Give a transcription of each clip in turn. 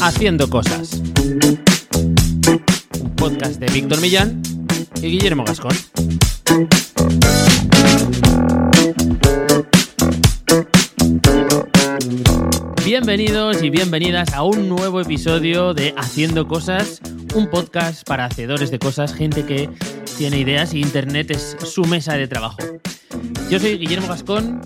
Haciendo cosas. Un podcast de Víctor Millán y Guillermo Gascón. Bienvenidos y bienvenidas a un nuevo episodio de Haciendo Cosas, un podcast para hacedores de cosas, gente que tiene ideas y Internet es su mesa de trabajo. Yo soy Guillermo Gascón,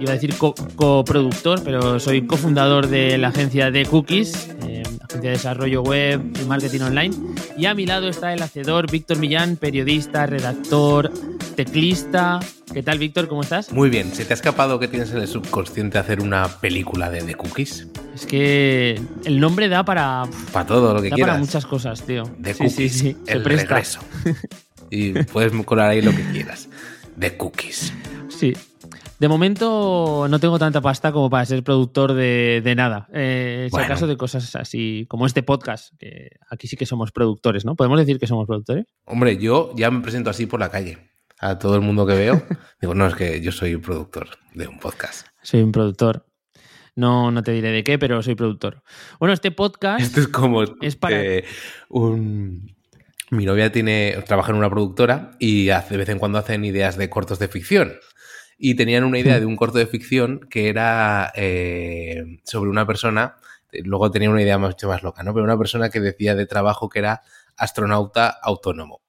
iba a decir co- coproductor, pero soy cofundador de la agencia de Cookies, eh, agencia de desarrollo web y marketing online. Y a mi lado está el hacedor Víctor Millán, periodista, redactor, teclista. ¿Qué tal, Víctor? ¿Cómo estás? Muy bien, ¿se te ha escapado que tienes en el subconsciente hacer una película de The Cookies? Es que el nombre da para, Para todo lo que da quieras. para muchas cosas, tío. The sí, Cookies, sí, sí. Se el regreso. y puedes colar ahí lo que quieras. The Cookies. Sí. De momento no tengo tanta pasta como para ser productor de, de nada. Eh, si acaso de cosas así como este podcast, que aquí sí que somos productores, ¿no? ¿Podemos decir que somos productores? Hombre, yo ya me presento así por la calle. A todo el mundo que veo, digo, no, es que yo soy productor de un podcast. Soy un productor. No, no te diré de qué, pero soy productor. Bueno, este podcast. Esto es como Es para- eh, un... Mi novia tiene, trabaja en una productora y hace, de vez en cuando hacen ideas de cortos de ficción. Y tenían una idea de un corto de ficción que era eh, sobre una persona, luego tenía una idea mucho más loca, ¿no? Pero una persona que decía de trabajo que era astronauta autónomo.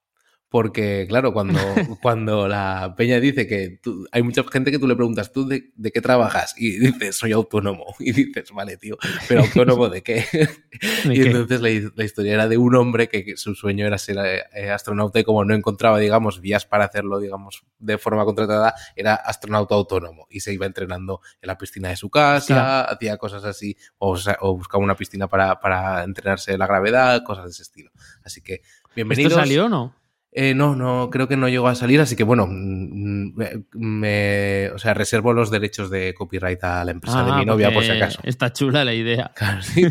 Porque, claro, cuando, cuando la peña dice que tú- hay mucha gente que tú le preguntas, ¿tú de, de qué trabajas? Y dices, soy autónomo. Y dices, vale, tío, pero autónomo de qué? ¿De y qué? entonces la, la historia era de un hombre que, que su sueño era ser eh, astronauta y como no encontraba, digamos, vías para hacerlo, digamos, de forma contratada, era astronauta autónomo y se iba entrenando en la piscina de su casa, hacía cosas así, o, o buscaba una piscina para, para entrenarse en la gravedad, cosas de ese estilo. Así que, bienvenidos. ¿Esto salió o no? Eh, no, no, creo que no llegó a salir, así que bueno, mm, me, me- o sea, reservo los derechos de copyright a la empresa de Ah, mi novia por si acaso. Está chula la idea. Claro, sí.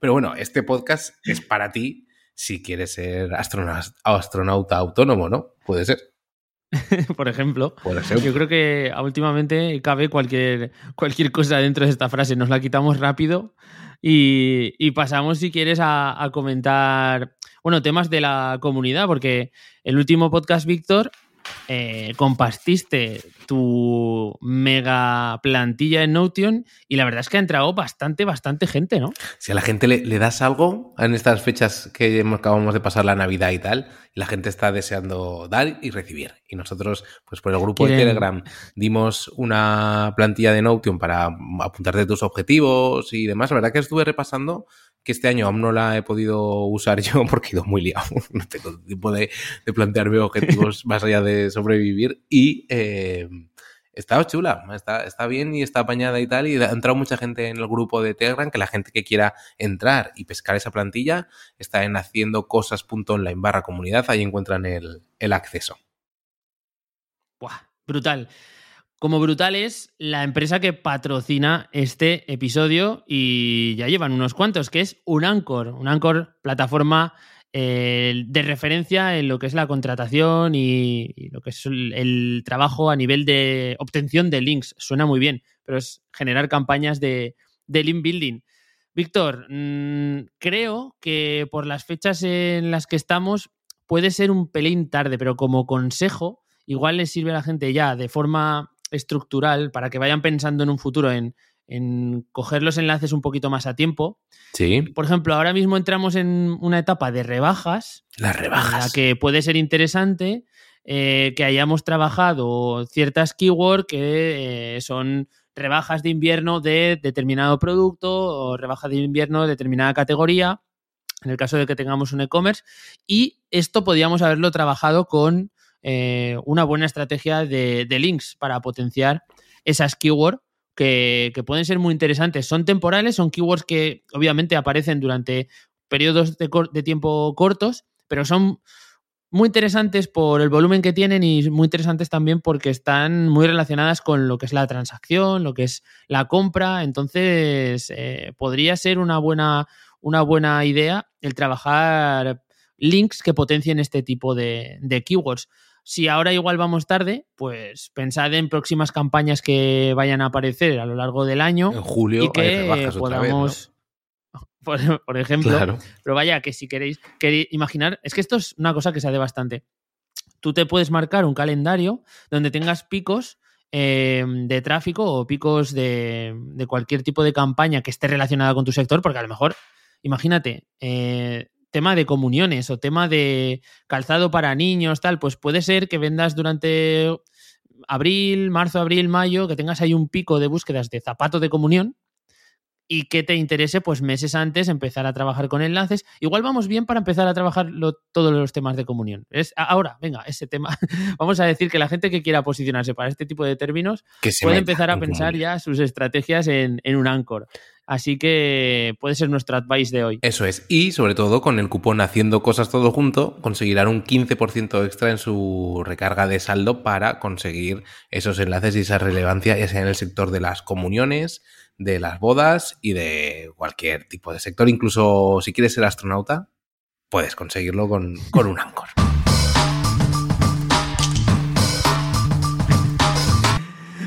Pero bueno, este podcast es para ti si quieres ser astrona- astronauta autónomo, ¿no? Puede ser. Por ejemplo. Puede ser. Yo creo que últimamente cabe cualquier, cualquier cosa dentro de esta frase. Nos la quitamos rápido y, y pasamos, si quieres, a, a comentar, bueno, temas de la comunidad, porque el último podcast, Víctor, eh, compartiste tu mega plantilla en Notion y la verdad es que ha entrado bastante, bastante gente, ¿no? Si a la gente le, le das algo en estas fechas que acabamos de pasar la Navidad y tal, la gente está deseando dar y recibir. Y nosotros, pues por el grupo de Telegram, dimos una plantilla de Notion para apuntarte tus objetivos y demás. La verdad que estuve repasando que este año aún no la he podido usar yo porque he ido muy liado. No tengo tiempo de, de plantearme objetivos más allá de sobrevivir. Y eh, está chula, está, está bien y está apañada y tal. Y ha entrado mucha gente en el grupo de Telegram que la gente que quiera entrar y pescar esa plantilla está en haciendocosas.online barra comunidad. Ahí encuentran el, el acceso. Buah, brutal. Como brutal es la empresa que patrocina este episodio y ya llevan unos cuantos, que es Unancor. Unancor, plataforma eh, de referencia en lo que es la contratación y, lo que es el, el trabajo a nivel de obtención de links. Suena muy bien, pero es generar campañas de, de link building. Víctor, mm, creo que por las fechas en las que estamos puede ser un pelín tarde, pero como consejo, igual les sirve a la gente ya de forma estructural para que vayan pensando en un futuro en, en coger los enlaces un poquito más a tiempo. Sí, Por ejemplo, ahora mismo entramos en una etapa de rebajas, las en la rebajas. que puede ser interesante eh, que hayamos trabajado ciertas keywords que eh, son rebajas de invierno de determinado producto o rebajas de invierno de determinada categoría, en el caso de que tengamos un e-commerce, y esto podríamos haberlo trabajado con eh, una buena estrategia de, links para potenciar esas keywords que, pueden ser muy interesantes. Son temporales, son keywords que obviamente aparecen durante periodos de, tiempo cortos, pero son muy interesantes por el volumen que tienen y muy interesantes también porque están muy relacionadas con lo que es la transacción, lo que es la compra. Entonces, eh, podría ser una buena, una buena idea el trabajar links que potencien este tipo de keywords. Si ahora igual vamos tarde, pues pensad en próximas campañas que vayan a aparecer a lo largo del año. En julio y que podamos. por, ejemplo. Pero vaya, que si queréis, imaginar, es que esto es una cosa que se hace bastante. Tú te puedes marcar un calendario donde tengas picos eh, de tráfico o picos de, cualquier tipo de campaña que esté relacionada con tu sector, porque a lo mejor, imagínate, eh, tema de comuniones o tema de calzado para niños, tal, pues puede ser que vendas durante abril, marzo, abril, mayo, que tengas ahí un pico de búsquedas de zapatos de comunión y que te interese, pues meses antes empezar a trabajar con enlaces. Igual vamos bien para empezar a trabajar todos los temas de comunión. Es, ahora, venga, ese tema. vamos a decir que la gente que quiera posicionarse para este tipo de términos puede empezar a pensar ya sus estrategias en, en un Anchor. Así que puede ser nuestro advice de hoy. Eso es. Y sobre todo con el cupón Haciendo Cosas Todo Junto, conseguirán un 15% extra en su recarga de saldo para conseguir esos enlaces y esa relevancia, ya sea en el sector de las comuniones, de las bodas y de cualquier tipo de sector. Incluso si quieres ser astronauta, puedes conseguirlo con, un Anchor.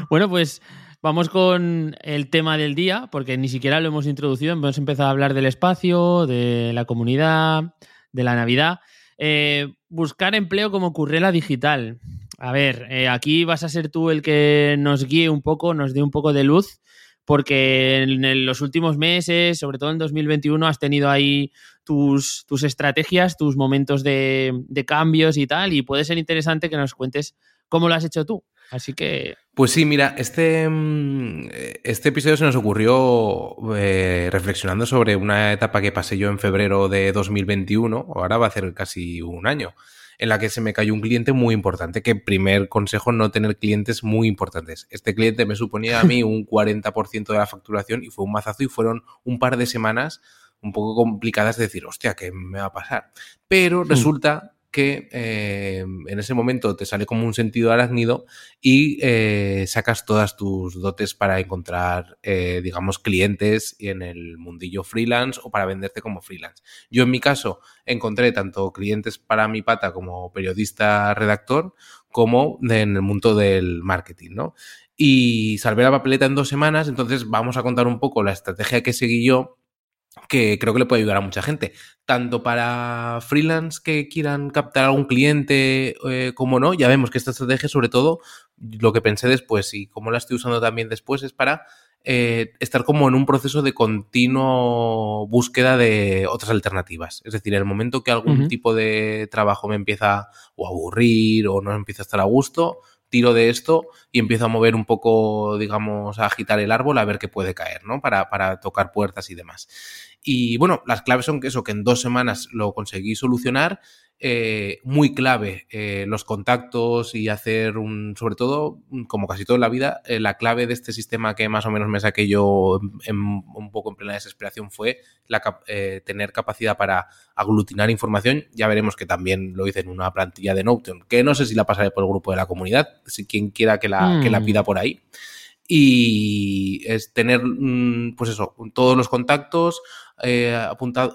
Bueno, pues vamos con el tema del día, porque ni siquiera lo hemos introducido. Hemos empezado a hablar del espacio, de la comunidad, de la Navidad. Eh, buscar empleo como currela digital. A ver, eh, aquí vas a ser tú el que nos guíe un poco, nos dé un poco de luz porque en, los últimos meses, sobre todo en 2021, has tenido ahí tus, tus estrategias, tus momentos de, cambios y tal, y puede ser interesante que nos cuentes cómo lo has hecho tú. Así que... Pues sí, mira, este, mm, este episodio se nos ocurrió eh, reflexionando sobre una etapa que pasé yo en febrero de 2021, ahora va a ser casi un año en la que se me cayó un cliente muy importante, que primer consejo, no tener clientes muy importantes. Este cliente me suponía a mí un 40% de la facturación y fue un mazazo y fueron un par de semanas un poco complicadas de decir, hostia, ¿qué me va a pasar? Pero hmm. resulta que eh, en ese momento te sale como un sentido arácnido y eh, sacas todas tus dotes para encontrar, eh, digamos, clientes en el mundillo freelance o para venderte como freelance. Yo en mi caso encontré tanto clientes para mi pata como periodista redactor como en el mundo del marketing, ¿no? Y salvé la papeleta en dos semanas, entonces vamos a contar un poco la estrategia que seguí yo que creo que le puede ayudar a mucha gente, tanto para freelance que quieran captar algún cliente eh, como no, ya vemos que esta estrategia sobre todo, lo que pensé después y como la estoy usando también después es para eh, estar como en un proceso de continuo búsqueda de otras alternativas. Es decir, en el momento que algún tipo de trabajo me empieza o a aburrir o no empieza a estar a gusto, tiro de esto y empiezo a mover un poco, digamos, a agitar el árbol a ver qué puede caer, ¿no? Para, para tocar puertas y demás. Y bueno, las claves son que eso, que en dos semanas lo conseguí solucionar eh, muy clave eh, los contactos y hacer un, sobre todo, como casi todo en la vida, eh, la clave de este sistema que más o menos me saqué yo un poco en plena desesperación fue la, tener capacidad para aglutinar información. Ya veremos que también lo hice en una plantilla de Notion, que no sé si la pasaré por el grupo de la comunidad, si quien quiera que la, que la mm. pida por ahí y es tener, mm, pues eso, todos los contactos, eh, apuntar,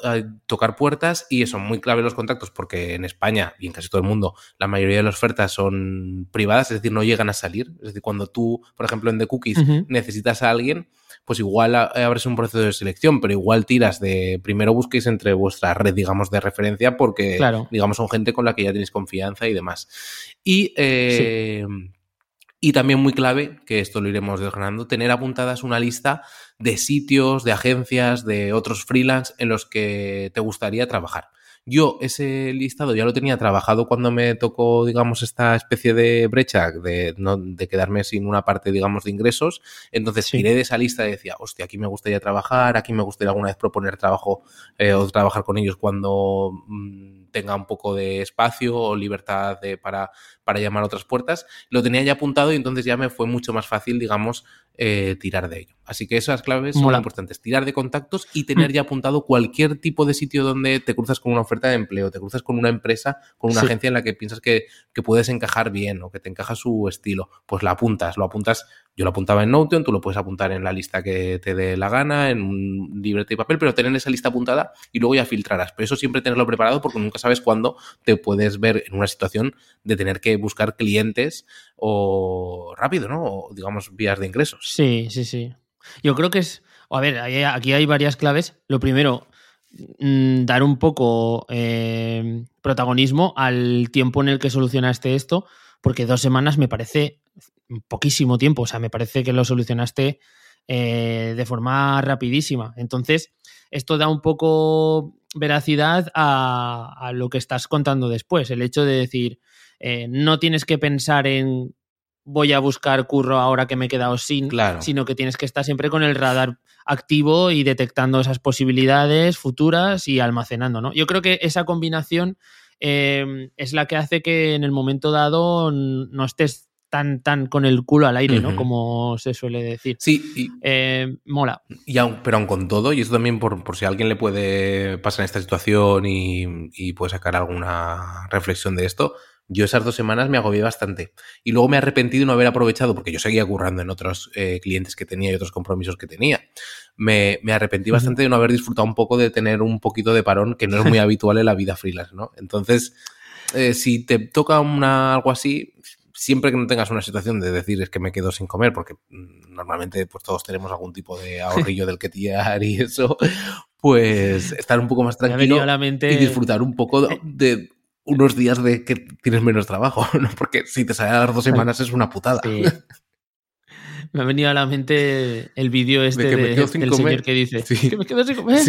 tocar puertas y eso, muy clave los contactos porque en España y en casi todo el mundo la mayoría de las ofertas son privadas, es decir, no llegan a salir. Es decir, cuando tú, por ejemplo, en The Cookies necesitas a alguien, pues igual abres un proceso de selección, pero igual tiras de primero busquéis entre vuestra red, digamos, de referencia porque, digamos, son gente con la que ya tenéis confianza y demás. Y eh, y también muy clave, que esto lo iremos desgranando, tener apuntadas una lista de sitios, de agencias, de otros freelance en los que te gustaría trabajar. Yo ese listado ya lo tenía trabajado cuando me tocó, digamos, esta especie de brecha de, no, de quedarme sin una parte, digamos, de ingresos. Entonces miré de esa lista y decía, hostia, aquí me gustaría trabajar, aquí me gustaría alguna vez proponer trabajo eh, o trabajar con ellos cuando mm, tenga un poco de espacio o libertad de, para, para llamar a otras puertas. Lo tenía ya apuntado y entonces ya me fue mucho más fácil, digamos, eh, tirar de ello. Así que esas claves son importantes. Tirar de contactos y tener mm. ya apuntado cualquier tipo de sitio donde te cruzas con una oferta de empleo, te cruzas con una empresa, con una agencia en la que piensas que, que, puedes encajar bien o que te encaja su estilo. Pues la apuntas, lo apuntas yo lo apuntaba en Notion, tú lo puedes apuntar en la lista que te dé la gana, en un librete y papel, pero tener esa lista apuntada y luego ya filtrarás. Pero eso siempre tenerlo preparado porque nunca sabes cuándo te puedes ver en una situación de tener que buscar clientes o rápido, ¿no? O digamos vías de ingresos. Sí, sí, sí. Yo creo que es, a ver, aquí hay varias claves. Lo primero, mm, dar un poco eh, protagonismo al tiempo en el que solucionaste esto, porque dos semanas me parece poquísimo tiempo, o sea, me parece que lo solucionaste eh, de forma rapidísima. Entonces, esto da un poco veracidad a, lo que estás contando después, el hecho de decir, eh, no tienes que pensar en voy a buscar curro ahora que me he quedado sin, sino que tienes que estar siempre con el radar activo y detectando esas posibilidades futuras y almacenando, ¿no? Yo creo que esa combinación eh, es la que hace que en el momento dado no estés tan, tan con el culo al aire, ¿no? Como se suele decir. Sí, eh, mola. Y aun, pero aún con todo, y esto también por, por, si a alguien le puede pasar en esta situación y, y, puede sacar alguna reflexión de esto, yo esas dos semanas me agobié bastante. Y luego me he arrepentido de no haber aprovechado, porque yo seguía currando en otros eh, clientes que tenía y otros compromisos que tenía. Me, me arrepentí bastante de no haber disfrutado un poco de tener un poquito de parón, que no es muy habitual en la vida freelance, ¿no? Entonces, eh, si te toca una, algo así, siempre que no tengas una situación de decir es que me quedo sin comer, porque mm, normalmente pues todos tenemos algún tipo de ahorrillo del que tirar y eso, pues estar un poco más tranquilo y disfrutar un poco de, unos días de que tienes menos trabajo, ¿no? porque si te sale a las dos semanas es una putada. Me ha venido a la mente el vídeo este de, del señor que dice que me quedo sin comer.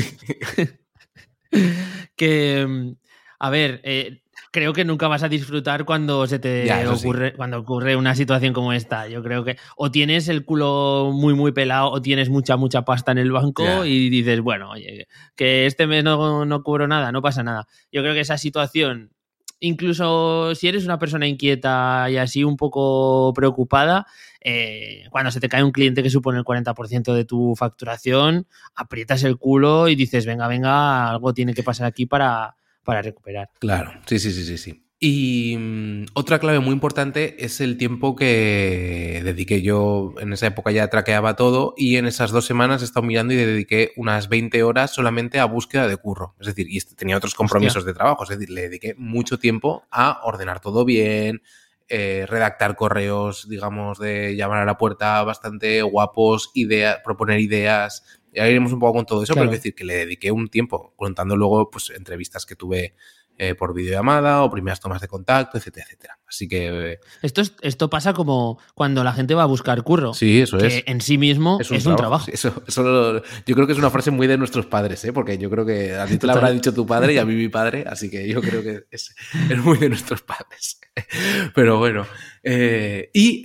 que, mm, a ver, eh, creo que nunca vas a disfrutar cuando se te ocurre, cuando ocurre una situación como esta. Yo creo que o tienes el culo muy, muy pelado o tienes mucha, mucha pasta en el banco y dices, bueno, oye, que este mes no, no cubro nada, no pasa nada. Yo creo que esa situación, incluso si eres una persona inquieta y así un poco preocupada, eh, cuando se te cae un cliente que supone el 40% de tu facturación, aprietas el culo y dices, venga, venga, algo tiene que pasar aquí para para recuperar. Claro, sí, sí, sí, sí, sí. Y mm, otra clave muy importante es el tiempo que dediqué. Yo en esa época ya traqueaba todo y en esas dos semanas he estado mirando y dediqué unas 20 horas solamente a búsqueda de curro. Es decir, y tenía otros compromisos de trabajo. Es decir, le dediqué mucho tiempo a ordenar todo bien, eh, redactar correos, digamos, de llamar a la puerta bastante guapos, idea, proponer ideas, ya iremos un poco con todo eso, pero es decir que le dediqué un tiempo, contando luego pues entrevistas que tuve eh, por videollamada o primeras tomas de contacto, etcétera, etcétera. Así que... Eh, esto, esto pasa como cuando la gente va a buscar curro. Sí, eso que en sí mismo es un, trabajo. Eso, yo creo que es una frase muy de nuestros padres, ¿eh? porque yo creo que a ti te lo habrá dicho tu padre y a mí mi padre, así que yo creo que es, es muy de nuestros padres. Pero bueno. Eh, y...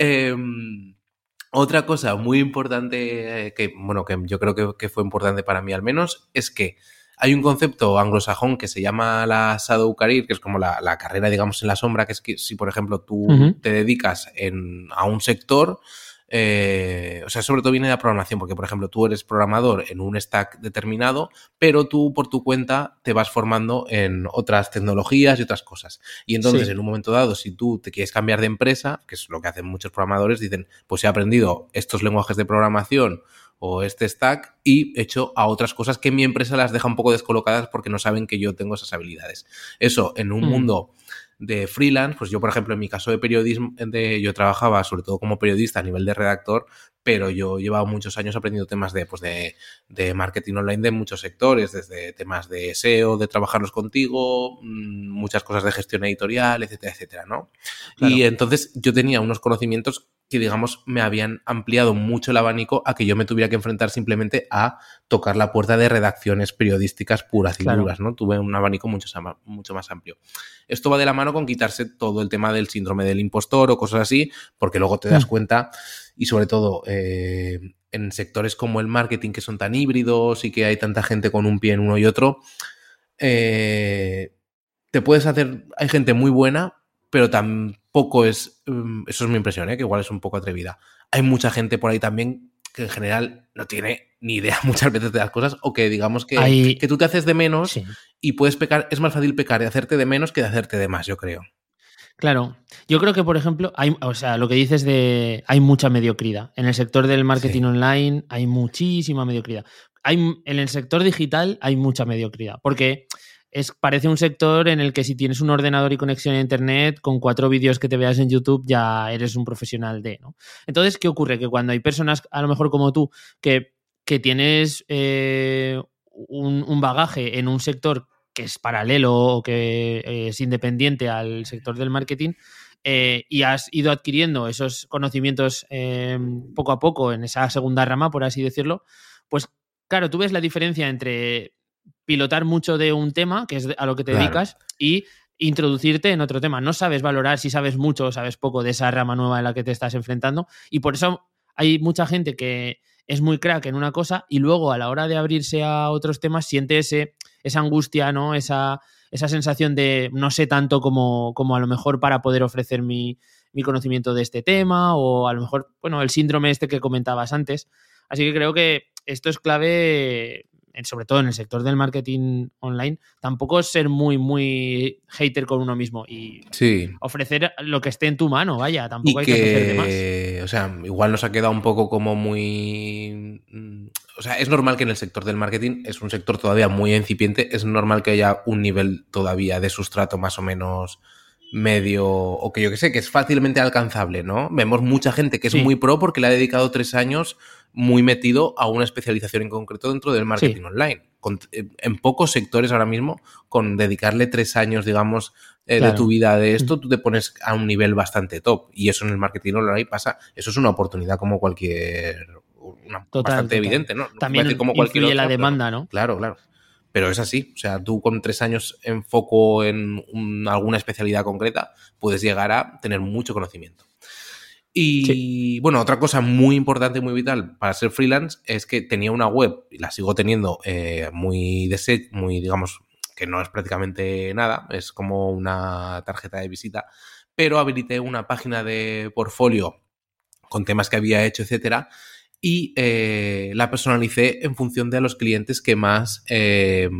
Otra cosa muy importante, eh, que bueno, que yo creo que, fue importante para mí al menos, es que hay un concepto anglosajón que se llama la shadow career, que es como la, carrera, digamos, en la sombra, que es que si, por ejemplo, tú te dedicas a un sector, eh, o sea, sobre todo viene de la programación, porque por ejemplo tú eres programador en un stack determinado, pero tú por tu cuenta te vas formando en otras tecnologías y otras cosas. Y entonces en un momento dado, si tú te quieres cambiar de empresa, que es lo que hacen muchos programadores, dicen, pues he aprendido estos lenguajes de programación o este stack y hecho a otras cosas que mi empresa las deja un poco descolocadas porque no saben que yo tengo esas habilidades. Eso en un mm. mundo de freelance, pues yo, por ejemplo, en mi caso de periodismo, de, yo trabajaba sobre todo como periodista a nivel de redactor, pero yo llevaba muchos años aprendiendo temas de, pues de, de marketing online de muchos sectores, desde temas de SEO, de trabajarlos contigo, mm, muchas cosas de gestión editorial, etcétera, etcétera, ¿no? Y entonces yo tenía unos conocimientos que digamos me habían ampliado mucho el abanico a que yo me tuviera que enfrentar simplemente a tocar la puerta de redacciones periodísticas puras y duras, ¿no? Tuve un abanico mucho, mucho más amplio. Esto va de la mano con quitarse todo el tema del síndrome del impostor o cosas así, porque luego te das mm. cuenta y sobre todo eh, en sectores como el marketing que son tan híbridos y que hay tanta gente con un pie en uno y otro, eh, te puedes hacer, hay gente muy buena, pero tampoco es, mm, eso es mi impresión, ¿eh? que igual es un poco atrevida. Hay mucha gente por ahí también que en general no tiene ni idea muchas veces de las cosas o que digamos que, que tú te haces de menos y puedes pecar, es más fácil pecar de hacerte de menos que de hacerte de más, yo creo. Claro, yo creo que, por ejemplo, hay, o sea, lo que dices de hay mucha mediocridad. En el sector del marketing online hay muchísima mediocridad. Hay, en el sector digital hay mucha mediocridad, porque es, parece un sector en el que si tienes un ordenador y conexión a internet, con cuatro vídeos que te veas en YouTube ya eres un profesional de, ¿no? Entonces, ¿qué ocurre? Que cuando hay personas, a lo mejor como tú, que, que tienes eh, un, un, bagaje en un sector que es paralelo o que es independiente al sector del marketing, eh, y has ido adquiriendo esos conocimientos eh, poco a poco en esa segunda rama, por así decirlo, pues claro, tú ves la diferencia entre pilotar mucho de un tema, que es a lo que te claro. dedicas, y introducirte en otro tema. No sabes valorar si sabes mucho o sabes poco de esa rama nueva en la que te estás enfrentando. Y por eso hay mucha gente que es muy crack en una cosa y luego a la hora de abrirse a otros temas siente ese, esa angustia, ¿no? Esa, esa sensación de no sé tanto como, como a lo mejor para poder ofrecer mi, mi, conocimiento de este tema o a lo mejor, bueno, el síndrome este que comentabas antes. Así que creo que esto es clave sobre todo en el sector del marketing online, tampoco es ser muy, muy hater con uno mismo y sí. ofrecer lo que esté en tu mano, vaya, tampoco y hay que, que más. O sea, igual nos ha quedado un poco como muy... O sea, es normal que en el sector del marketing es un sector todavía muy incipiente, es normal que haya un nivel todavía de sustrato más o menos medio o que yo que sé, que es fácilmente alcanzable, ¿no? Vemos mucha gente que es sí. muy pro porque le ha dedicado tres años muy metido a una especialización en concreto dentro del marketing sí. online. Con, en pocos sectores ahora mismo, con dedicarle tres años, digamos, eh, claro. de tu vida de esto, tú te pones a un nivel bastante top. Y eso en el marketing online pasa, eso es una oportunidad como cualquier, una, total, bastante total. evidente, ¿no? También como cualquier otra, la demanda, ¿no? Claro, claro. Pero es así, o sea, tú con tres años en foco en un, alguna especialidad concreta, puedes llegar a tener mucho conocimiento. Y bueno, otra cosa muy importante y muy vital para ser freelance es que tenía una web, y la sigo teniendo eh, muy, de muy, digamos, que no es prácticamente nada, es como una tarjeta de visita, pero habilité una página de portfolio con temas que había hecho, etcétera, y eh, la personalicé en función de los clientes que más, eh,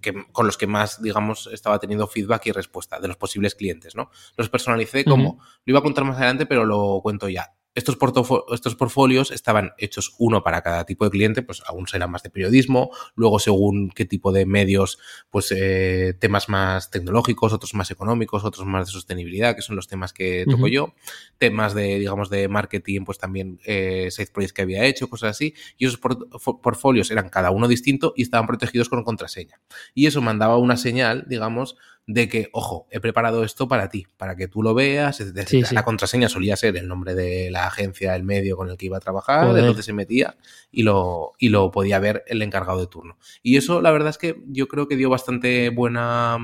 que, con los que más, digamos, estaba teniendo feedback y respuesta de los posibles clientes, ¿no? Los personalicé como, uh -huh. lo iba a contar más adelante, pero lo cuento ya. Estos, estos, portfolios estaban hechos uno para cada tipo de cliente, pues algunos eran más de periodismo, luego según qué tipo de medios, pues eh, temas más tecnológicos, otros más económicos, otros más de sostenibilidad, que son los temas que toco uh -huh. yo, temas de, digamos, de marketing, pues también eh, side projects que había hecho, cosas así, y esos port portfolios eran cada uno distinto y estaban protegidos con contraseña. Y eso mandaba una señal, digamos, de que, ojo, he preparado esto para ti, para que tú lo veas, etc. Sí, sí. La contraseña solía ser el nombre de la agencia, el medio con el que iba a trabajar, Joder. de dónde se metía y lo, y lo podía ver el encargado de turno. Y eso, la verdad es que yo creo que dio bastante buena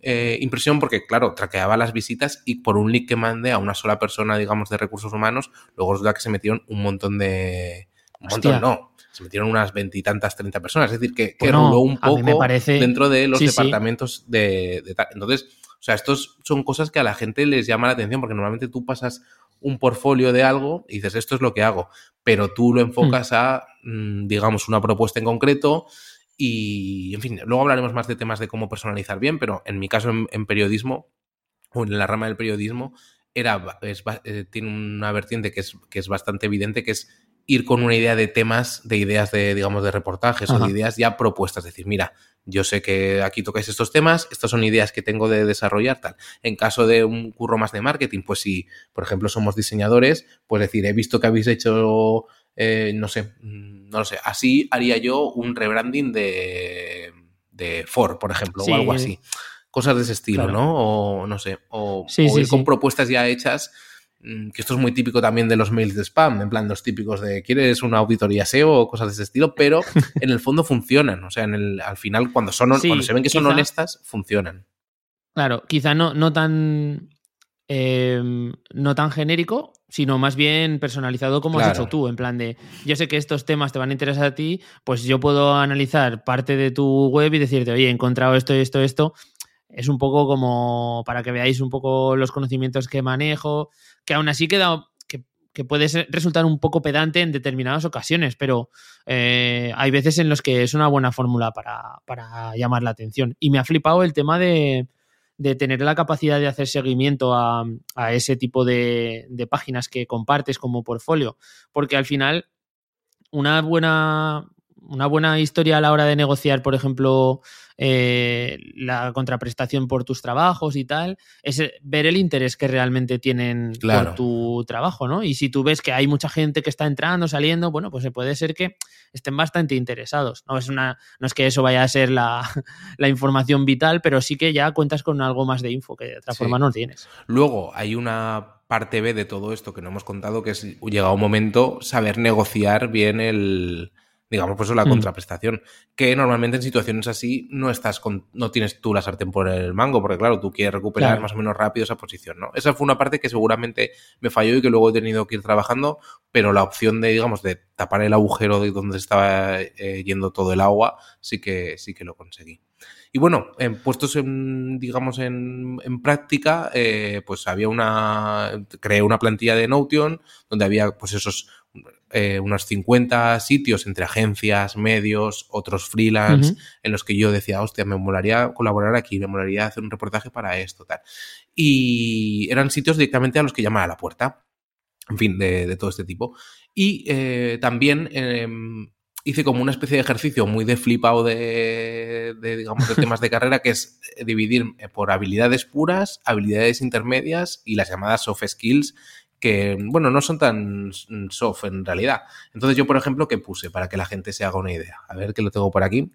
eh, impresión porque, claro, traqueaba las visitas y por un link que mandé a una sola persona, digamos, de recursos humanos, luego resulta que se metieron un montón de... Un montón, Hostia. no, se metieron unas veintitantas, treinta personas. Es decir, que, que bueno, ruló un poco parece... dentro de los sí, departamentos sí. De, de, Entonces, o sea, estos son cosas que a la gente les llama la atención porque normalmente tú pasas un portfolio de algo y dices, esto es lo que hago, pero tú lo enfocas mm. a, mm, digamos, una propuesta en concreto y, en fin, luego hablaremos más de temas de cómo personalizar bien, pero en mi caso en, en periodismo o en la rama del periodismo, era, es, eh, tiene una vertiente que es, que es bastante evidente, que es ir con una idea de temas, de ideas de, digamos, de reportajes Ajá. o de ideas ya propuestas. Es decir, mira, yo sé que aquí tocáis estos temas, estas son ideas que tengo de desarrollar, tal. En caso de un curro más de marketing, pues si, por ejemplo, somos diseñadores, pues decir, he visto que habéis hecho, eh, no sé, mm, no lo sé, así haría yo un rebranding de, de Ford, por ejemplo, sí. o algo así. Cosas de ese estilo, claro. ¿no? O no sé, o, sí, o sí, ir con propuestas ya hechas que esto es muy típico también de los mails de spam, en plan los típicos de quieres una auditoría SEO o cosas de ese estilo, pero en el fondo funcionan, o sea, en el, al final cuando son sí, cuando se ven que son quizá, honestas, funcionan. Claro, quizá no, no tan eh, no tan genérico, sino más bien personalizado como claro. has hecho tú, en plan de, yo sé que estos temas te van a interesar a ti, pues yo puedo analizar parte de tu web y decirte, oye, he encontrado esto, esto, esto, es un poco como para que veáis un poco los conocimientos que manejo, que aún así queda que, que puede resultar un poco pedante en determinadas ocasiones, pero eh, hay veces en los que es una buena fórmula para, para, llamar la atención. Y me ha flipado el tema de, de tener la capacidad de hacer seguimiento a, a ese tipo de páginas que compartes como portfolio, porque al final una buena una buena historia a la hora de negociar, por ejemplo, eh, la contraprestación por tus trabajos y tal, es eh, ver el interés que realmente tienen por tu trabajo, ¿no? Y si tú ves que hay mucha gente que está entrando, saliendo, bueno, pues puede ser que estén bastante interesados. No es, una, no es que eso vaya a ser la, información vital, pero sí que ya cuentas con algo más de info que de otra forma no tienes. Luego hay una parte B de todo esto que no hemos contado, que es llegado un momento saber negociar bien el, digamos, pues la mm. contraprestación, que normalmente en situaciones así no estás con, no tienes tú la sartén por el mango, porque claro, tú quieres recuperar más o menos rápido esa posición, ¿no? Esa fue una parte que seguramente me falló y que luego he tenido que ir trabajando, pero la opción de, digamos, de tapar el agujero de donde estaba eh, yendo todo el agua, sí que, sí que lo conseguí. Y bueno, puestos en, digamos, en, en práctica, eh, pues había una, creé una plantilla de Notion donde había pues esos eh, unos 50 sitios entre agencias, medios, otros freelance, en los que yo decía, hostia, me molaría colaborar aquí, me molaría hacer un reportaje para esto, tal. Y eran sitios directamente a los que llamaba a la puerta, en fin, de, todo este tipo. Y eh, también em, hice como una especie de ejercicio muy de flipado de, de, digamos, de temas de carrera, que es dividir por habilidades puras, habilidades intermedias y las llamadas soft skills, que, bueno, no son tan soft en realidad. Entonces yo, por ejemplo, ¿qué puse para que la gente se haga una idea? A ver qué lo tengo por aquí.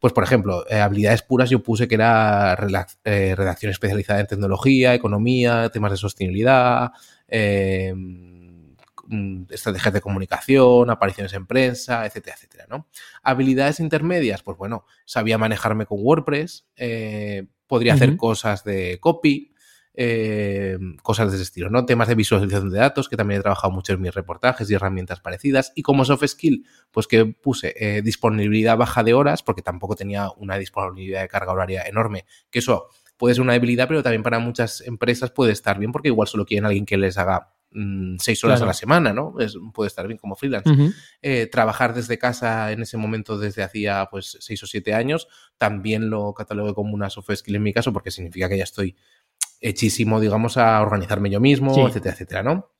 Pues, por ejemplo, eh, habilidades puras yo puse que era eh, redacción especializada en tecnología, economía, temas de sostenibilidad, em, mm, estrategias de comunicación, apariciones en prensa, etcétera, etcétera, ¿no? Habilidades intermedias, pues bueno, sabía manejarme con WordPress, eh, podría hacer cosas de copy, eh, cosas de ese estilo, ¿no? Temas de visualización de datos, que también he trabajado mucho en mis reportajes y herramientas parecidas. Y como soft skill, pues que puse eh, disponibilidad baja de horas, porque tampoco tenía una disponibilidad de carga horaria enorme, que eso puede ser una debilidad, pero también para muchas empresas puede estar bien, porque igual solo quieren alguien que les haga mm, seis horas a la semana, ¿no? puede estar bien como freelance. Eh, trabajar desde casa en ese momento desde hacía pues seis o siete años, también lo catalogo como una soft skill en mi caso, porque significa que ya estoy hechísimo, digamos, a organizarme yo mismo, etcétera, etcétera, ¿no?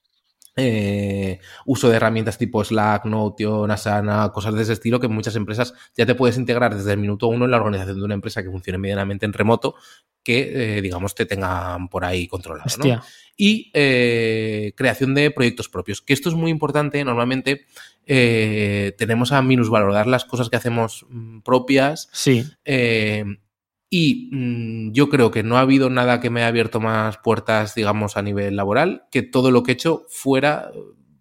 Eh, uso de herramientas tipo Slack, Notion, Asana, cosas de ese estilo que muchas empresas ya te puedes integrar desde el minuto uno en la organización de una empresa que funcione medianamente en remoto, que eh, digamos te tengan por ahí controlado. ¿no? Y eh, creación de proyectos propios, que esto es muy importante. Normalmente tenemos a minusvalorar las cosas que hacemos mm, propias. Sí. Y mm, yo creo que no ha habido nada que me haya abierto más puertas, digamos, a nivel laboral, que todo lo que he hecho fuera eh,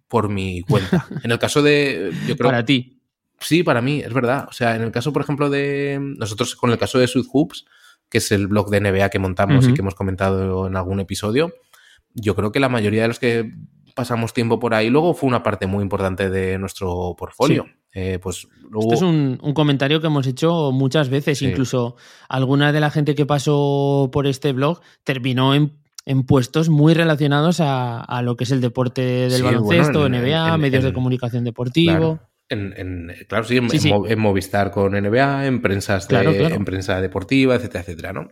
por mi cuenta. En el caso de. Yo creo, para ti. Sí, para mí, es verdad. O sea, en el caso, por ejemplo, de. Nosotros, con el caso de Sud Hoops, que es el blog de NBA que montamos y que hemos comentado en algún episodio, yo creo que la mayoría de los que pasamos tiempo por ahí luego fue una parte muy importante de nuestro portfolio. Eh, pues Este es un, comentario que hemos hecho muchas veces. Incluso alguna de la gente que pasó por este blog terminó en, puestos muy relacionados a, lo que es el deporte del baloncesto, NBA, medios de comunicación deportivo. Claro, sí, en, Movistar con NBA, en, prensas en prensa deportiva, etcétera, etcétera, ¿no?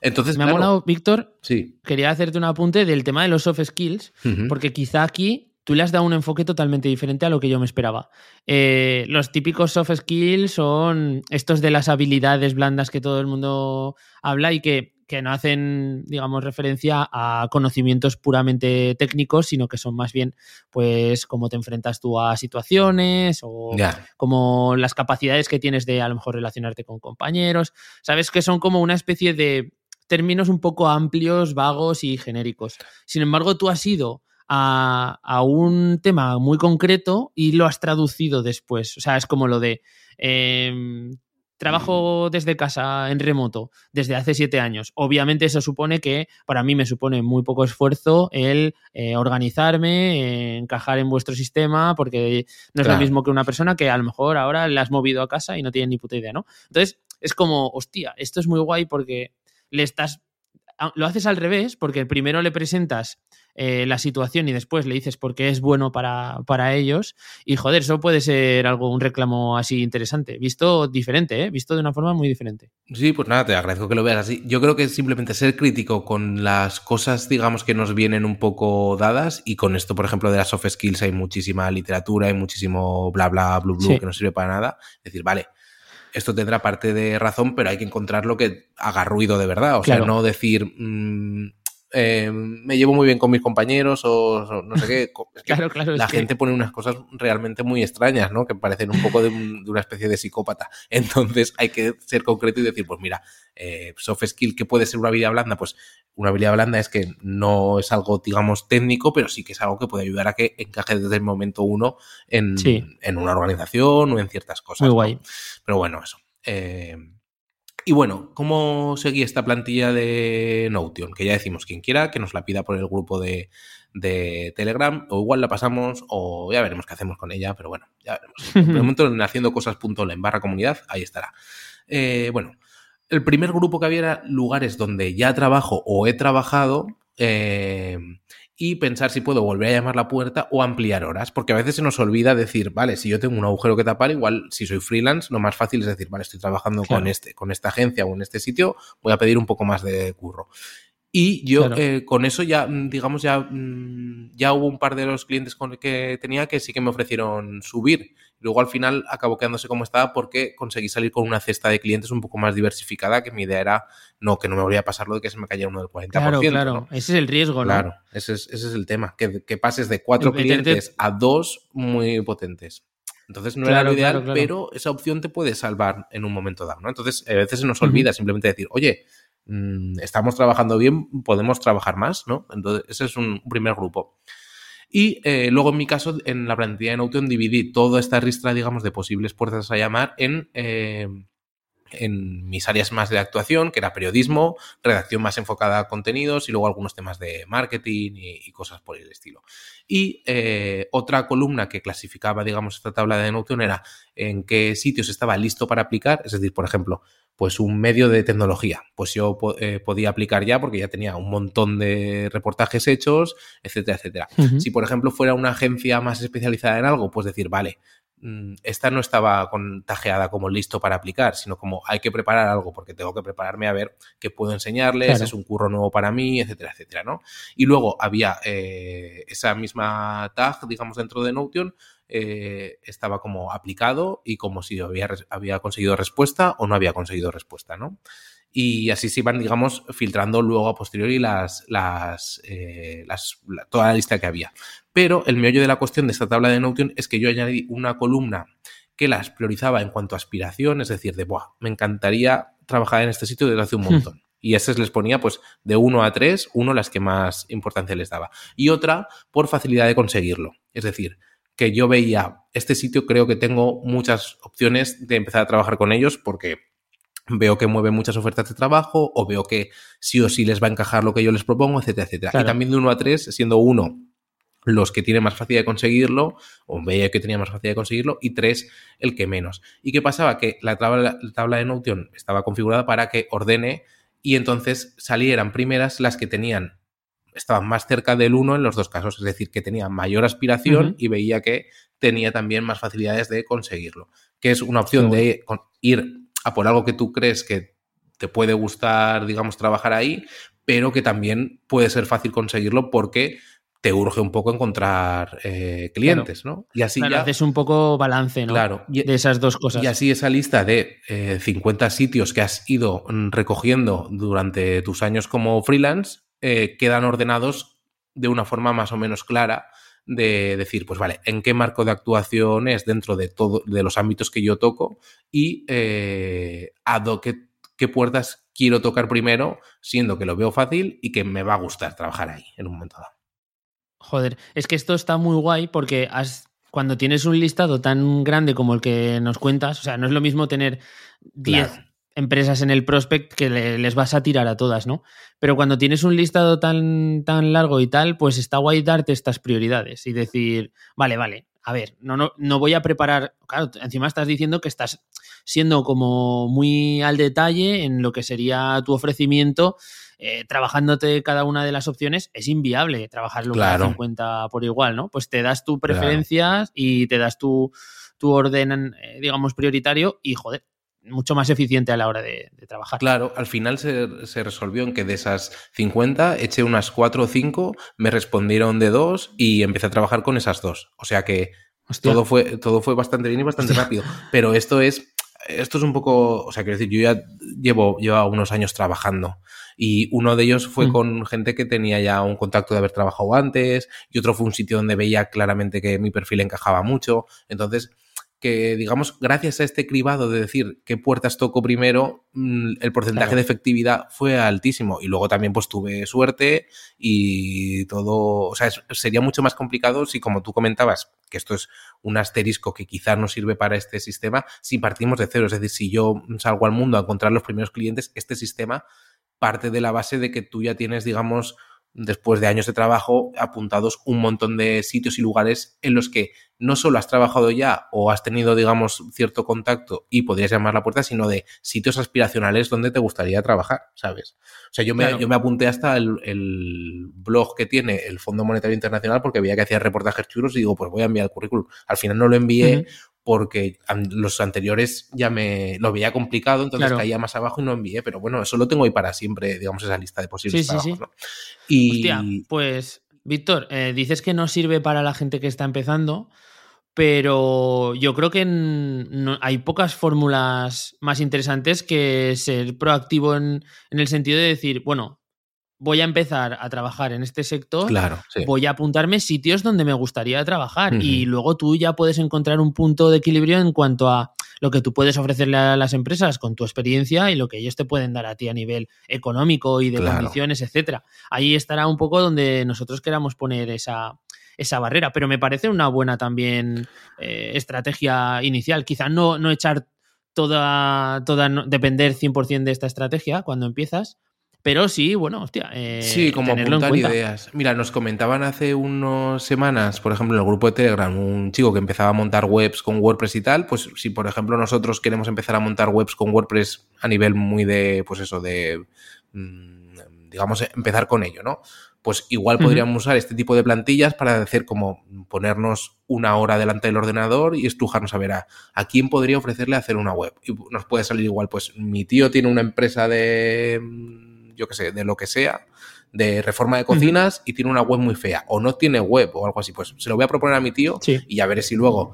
Entonces, me ha molado, Víctor. Sí. Quería hacerte un apunte del tema de los soft skills, porque quizá aquí tú le has dado un enfoque totalmente diferente a lo que yo me esperaba. Eh, los típicos soft skills son estos de las habilidades blandas que todo el mundo habla y que, no hacen, digamos, referencia a conocimientos puramente técnicos, sino que son más bien, pues, cómo te enfrentas tú a situaciones o como las capacidades que tienes de a lo mejor relacionarte con compañeros. Sabes que son como una especie de términos un poco amplios, vagos y genéricos. Sin embargo, tú has ido a, un tema muy concreto y lo has traducido después. O sea, es como lo de... Em, trabajo desde casa en remoto desde hace siete años. Obviamente eso supone que para mí me supone muy poco esfuerzo el eh, organizarme, encajar en vuestro sistema, porque no es lo mismo que una persona que a lo mejor ahora le has movido a casa y no tiene ni puta idea, ¿no? Entonces es como, hostia, esto es muy guay porque le estás lo haces al revés, porque primero le presentas eh, la situación y después le dices por qué es bueno para, para, ellos. Y joder, eso puede ser algo, un reclamo así interesante. Visto diferente, ¿eh? Visto de una forma muy diferente. Sí, pues nada, te agradezco que lo veas así. Yo creo que simplemente ser crítico con las cosas, digamos, que nos vienen un poco dadas. Y con esto, por ejemplo, de las soft skills hay muchísima literatura, hay muchísimo bla bla, blu blu, que no sirve para nada. Es decir, vale, esto tendrá parte de razón, pero hay que encontrar lo que haga ruido de verdad. O sea, no decir, mm, eh, me llevo muy bien con mis compañeros o, no sé qué. claro, claro, la gente pone unas cosas realmente muy extrañas, ¿no? Que parecen un poco de, una especie de psicópata. Entonces hay que ser concreto y decir, pues mira, eh, soft skill, ¿qué puede ser una habilidad blanda? Pues una habilidad blanda es que no es algo, digamos, técnico, pero sí que es algo que puede ayudar a que encaje desde el momento uno en, en una organización o en ciertas cosas. Muy guay. Pero bueno, eso. Eh, y bueno, ¿cómo seguí esta plantilla de Notion? Que ya decimos, quien quiera que nos la pida por el grupo de, Telegram, o igual la pasamos, o ya veremos qué hacemos con ella, pero bueno, ya veremos. En el momento en haciendo en barra comunidad, ahí estará. Eh, bueno, el primer grupo que había era lugares donde ya trabajo o he trabajado. Eh, y pensar si puedo volver a llamar la puerta o ampliar horas, porque a veces se nos olvida decir, vale, si yo tengo un agujero que tapar, igual si soy freelance, lo más fácil es decir, vale, estoy trabajando con este, con esta agencia o en este sitio, voy a pedir un poco más de curro. Y yo eh, con eso ya, mm, digamos, ya, mm, ya hubo un par de los clientes con que tenía que sí que me ofrecieron subir. Luego al final acabó quedándose como estaba porque conseguí salir con una cesta de clientes un poco más diversificada, que mi idea era no, que no me volvía a pasar lo de que se me cayera uno del 40%. Claro, claro. Ese es el riesgo, ¿no? Claro, ese es, ese es el tema. Que, que pases de cuatro clientes a dos muy potentes. Entonces no era lo ideal, pero esa opción te puede salvar en un momento dado, ¿no? Entonces a veces se nos olvida simplemente decir, oye, mm, estamos trabajando bien, podemos trabajar más, ¿no? Entonces ese es un primer grupo. Y eh, luego en mi caso, en la plantilla de Notion dividí toda esta ristra, digamos, de posibles puertas a llamar en... Eh, en mis áreas más de actuación, que era periodismo, redacción más enfocada a contenidos y luego algunos temas de marketing y, cosas por el estilo. Y eh, otra columna que clasificaba, digamos, esta tabla de Notion era en qué sitios estaba listo para aplicar, es decir, por ejemplo, pues un medio de tecnología. Pues yo eh, podía aplicar ya porque ya tenía un montón de reportajes hechos, etcétera, etcétera. Si, por ejemplo, fuera una agencia más especializada en algo, pues decir, vale, esta no estaba contagiada como listo para aplicar, sino como hay que preparar algo porque tengo que prepararme a ver qué puedo enseñarles, es un curro nuevo para mí, etcétera, etcétera, ¿no? Y luego había eh, esa misma tag, digamos, dentro de Notion, eh, estaba como aplicado y como si había, había conseguido respuesta o no había conseguido respuesta, ¿no? Y así se iban, digamos, filtrando luego a posteriori las, las, eh, las toda la lista que había. Pero el meollo de la cuestión de esta tabla de Notion es que yo añadí una columna que las priorizaba en cuanto a aspiración, es decir, de, Buah, me encantaría trabajar en este sitio desde hace un hmm. montón. Y esas les ponía pues de 1 a 3, uno las que más importancia les daba. Y otra por facilidad de conseguirlo. Es decir, que yo veía, este sitio creo que tengo muchas opciones de empezar a trabajar con ellos porque veo que mueve muchas ofertas de trabajo o veo que sí o sí les va a encajar lo que yo les propongo, etcétera, etcétera. Y también de 1 a 3, siendo uno los que tienen más facilidad de conseguirlo, o veía que tenía más facilidad de conseguirlo, y tres, el que menos. ¿Y qué pasaba? Que la tabla, la tabla de Notion estaba configurada para que ordene y entonces salieran primeras las que tenían estaban más cerca del 1 en los dos casos, es decir, que tenía mayor aspiración y veía que tenía también más facilidades de conseguirlo, que es una opción de ir a por algo que tú crees que te puede gustar, digamos, trabajar ahí, pero que también puede ser fácil conseguirlo porque te urge un poco encontrar eh, clientes, ¿no? Y así ya haces un poco balance, ¿no? Claro. de esas dos cosas. Y así esa lista de 50 eh, sitios que has ido recogiendo durante tus años como freelance eh, quedan ordenados de una forma más o menos clara de decir, pues vale, en qué marco de actuación es dentro de todo, de los ámbitos que yo toco y eh, a qué, puertas quiero tocar primero, siendo que lo veo fácil y que me va a gustar trabajar ahí en un momento dado. Joder, es que esto está muy guay porque has, cuando tienes un listado tan grande como el que nos cuentas, o sea, no es lo mismo tener 10 empresas en el prospect que les vas a tirar a todas, ¿no? Pero cuando tienes un listado tan, tan largo y tal, pues está guay darte estas prioridades y decir, vale, vale, a ver, no, no, no voy a preparar, claro, encima estás diciendo que estás siendo como muy al detalle en lo que sería tu ofrecimiento eh, trabajándote cada una de las opciones, es inviable trabajarlo Claro. cada 50 por igual, ¿no? Pues te das tu preferencias y te das tu, tu orden, eh, digamos, prioritario y, joder, mucho más eficiente a la hora de, de trabajar. Claro, al final se, se resolvió en que de esas 50 eché unas 4 o 5, me respondieron de dos y empecé a trabajar con esas dos. O sea que Hostia. todo fue, todo fue bastante bien y bastante Hostia. rápido. Pero esto es, esto es un poco, o sea, quiero decir, yo ya llevo, llevo unos años trabajando y uno de ellos fue Mm. con gente que tenía ya un contacto de haber trabajado antes y otro fue un sitio donde veía claramente que mi perfil encajaba mucho. Entonces, que digamos, gracias a este cribado de decir qué puertas toco primero, mm, el porcentaje Claro. de efectividad fue altísimo. Y luego también pues tuve suerte y todo, o sea, es- sería mucho más complicado si como tú comentabas, que esto es un asterisco que quizás no sirve para este sistema, si partimos de cero. Es decir, si yo salgo al mundo a encontrar los primeros clientes, este sistema parte de la base de que tú ya tienes, digamos, después de años de trabajo, apuntados un montón de sitios y lugares en los que no solo has trabajado ya o has tenido, digamos, cierto contacto y podrías llamar la puerta, sino de sitios aspiracionales donde te gustaría trabajar, ¿sabes? O sea, yo me, Claro. yo me apunté hasta el, el blog que tiene el Fondo Monetario Internacional porque veía que hacía reportajes chulos y digo, pues voy a enviar el currículum. Al final no lo envié. Porque los anteriores ya me lo veía complicado, entonces Claro. caía más abajo y no envié, pero bueno, eso lo tengo ahí para siempre, digamos, esa lista de posibles Sí, sí, sí. trabajos, ¿no? Y Hostia, pues, Víctor, eh, dices que no sirve para la gente que está empezando, pero yo creo que no- hay pocas fórmulas más interesantes que ser proactivo en, en el sentido de decir, bueno, voy a empezar a trabajar en este sector, claro, sí. voy a apuntarme sitios donde me gustaría trabajar y luego tú ya puedes encontrar un punto de equilibrio en cuanto a lo que tú puedes ofrecerle a las empresas con tu experiencia y lo que ellos te pueden dar a ti a nivel económico y de Claro. condiciones, etcétera. Ahí estará un poco donde nosotros queramos poner esa, esa barrera, pero me parece una buena también eh, estrategia inicial. Quizá no, no echar toda, toda depender 100% de esta estrategia cuando empiezas, pero sí, bueno, hostia, eh, Sí, como apuntar ideas. Mira, nos comentaban hace unas semanas, por ejemplo, en el grupo de Telegram, un chico que empezaba a montar webs con WordPress y tal, pues si por ejemplo nosotros queremos empezar a montar webs con WordPress a nivel muy de, pues eso, de, mm, digamos, empezar con ello, ¿no? Pues igual podríamos usar este tipo de plantillas para hacer como ponernos una hora delante del ordenador y estrujarnos a ver a, a quién podría ofrecerle hacer una web. Y nos puede salir igual, pues mi tío tiene una empresa de, yo qué sé, de lo que sea, de reforma de cocinas y tiene una web muy fea o no tiene web o algo así, pues se lo voy a proponer a mi tío Sí. y ya veré si luego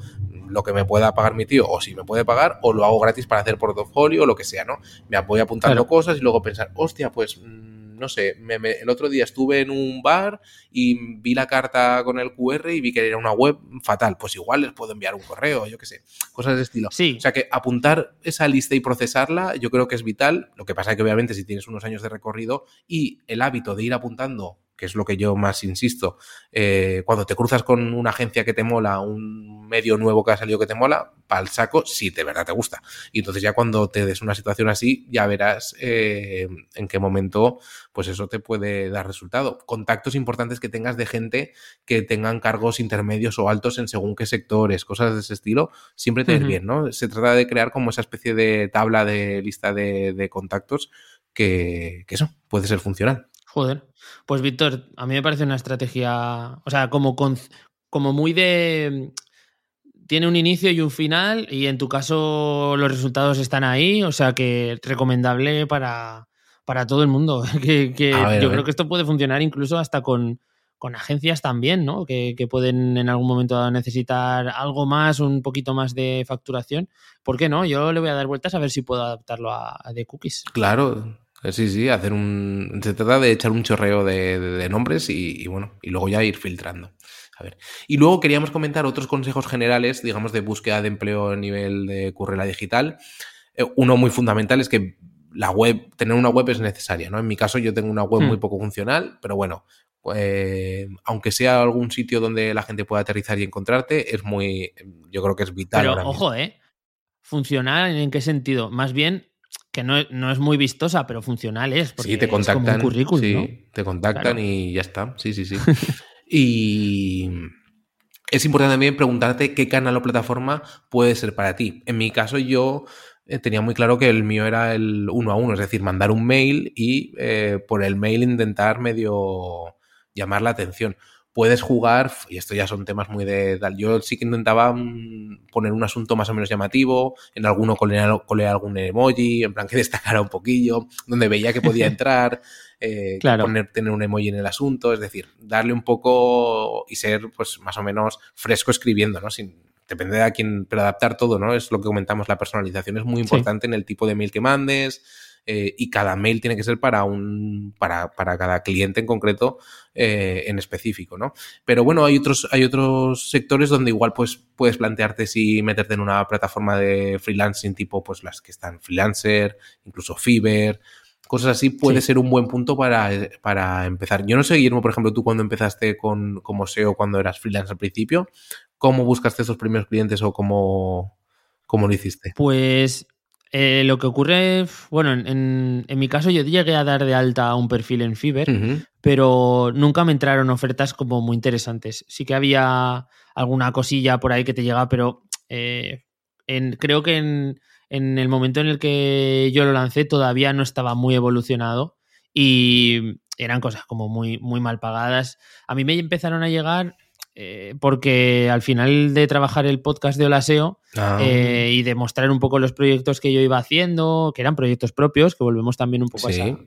lo que me pueda pagar mi tío o si me puede pagar o lo hago gratis para hacer portafolio o lo que sea, ¿no? Me voy apuntando Claro. cosas y luego pensar, hostia, pues mm, no sé, me- me- el otro día estuve en un bar y vi la carta con el QR y vi que era una web fatal, pues igual les puedo enviar un correo, yo qué sé, cosas de estilo. Sí, O sea que apuntar esa lista y procesarla yo creo que es vital. Lo que pasa es que obviamente si tienes unos años de recorrido y el hábito de ir apuntando, que es lo que yo más insisto, eh, cuando te cruzas con una agencia que te mola, un medio nuevo que ha salido que te mola, para el saco si de verdad te gusta. Y entonces ya cuando te des una situación así, ya verás eh, en qué momento pues eso te puede dar resultado. Contactos importantes que tengas de gente que tengan cargos intermedios o altos en según qué sectores, cosas de ese estilo, siempre te Ujú. bien, ¿no? Se trata de crear como esa especie de tabla de lista de, de contactos que, que eso puede ser funcional. Joder. Pues Víctor, a mí me parece una estrategia, o sea, como, con- como muy de... Tiene un inicio y un final y en tu caso los resultados están ahí, o sea que recomendable para, para todo el mundo. que, que A ver, yo creo que esto puede funcionar incluso hasta con, con agencias también, ¿no? Que, que pueden en algún momento necesitar algo más, un poquito más de facturación. ¿Por qué no? Yo le voy a dar vueltas a ver si puedo adaptarlo a, a The Cookies. Claro, sí, sí, hacer un. Se trata de echar un chorreo de, de- de nombres y, y bueno, y luego ya ir filtrando. A ver. Y luego queríamos comentar otros consejos generales, digamos, de búsqueda de empleo a nivel de currela digital. Eh, Uno muy fundamental es que la web, tener una web es necesaria, ¿no? En mi caso, yo tengo una web Hmm. muy poco funcional, pero bueno, eh, aunque sea algún sitio donde la gente pueda aterrizar y encontrarte, es muy. Yo creo que es vital. Pero mismo. ojo, ¿eh? ¿Funcional en qué sentido? Más bien que no, es- no es muy vistosa, pero funcional es. Porque Sí, te Es como contactan. un currículum, sí, ¿no? te contactan Claro. y ya está. Sí, sí, sí. y es importante también preguntarte qué canal o plataforma puede ser para ti. En mi caso, yo eh, tenía muy claro que el mío era el uno a uno, es decir, mandar un mail y eh, por el mail intentar medio llamar la atención. Puedes jugar, y esto ya son temas muy de Yo sí que intentaba mm, poner un asunto más o menos llamativo, en alguno colear, algún emoji, en plan que destacara un poquillo, donde veía que podía entrar, eh, poner, tener un emoji en el asunto, es decir, darle un poco y ser pues más o menos fresco escribiendo, ¿no? Sin, depende de a quién, pero adaptar todo, ¿no? Es lo que comentamos, la personalización es muy importante en el tipo de mail que mandes eh, y cada mail tiene que ser para un, para, para cada cliente en concreto eh, en específico, ¿no? Pero bueno, hay otros, hay otros sectores donde igual pues puedes plantearte si meterte en una plataforma de freelancing tipo pues las que están freelancer, incluso Fiverr, cosas así puede ser un buen punto para, para, empezar. Yo no sé, Guillermo, por ejemplo, tú cuando empezaste con, como SEO, cuando eras freelance al principio, ¿cómo buscaste esos primeros clientes o cómo, cómo lo hiciste? Pues eh, lo que ocurre, bueno, en, mi caso yo llegué a dar de alta un perfil en Fiverr, pero nunca me entraron ofertas como muy interesantes. Sí que había alguna cosilla por ahí que te llega, pero eh, en, creo que en en el momento en el que yo lo lancé todavía no estaba muy evolucionado y eran cosas como muy, muy mal pagadas. A mí me empezaron a llegar eh, porque al final de trabajar el podcast de Olaseo ah. eh, y de mostrar un poco los proyectos que yo iba haciendo, que eran proyectos propios, que volvemos también un poco a esa,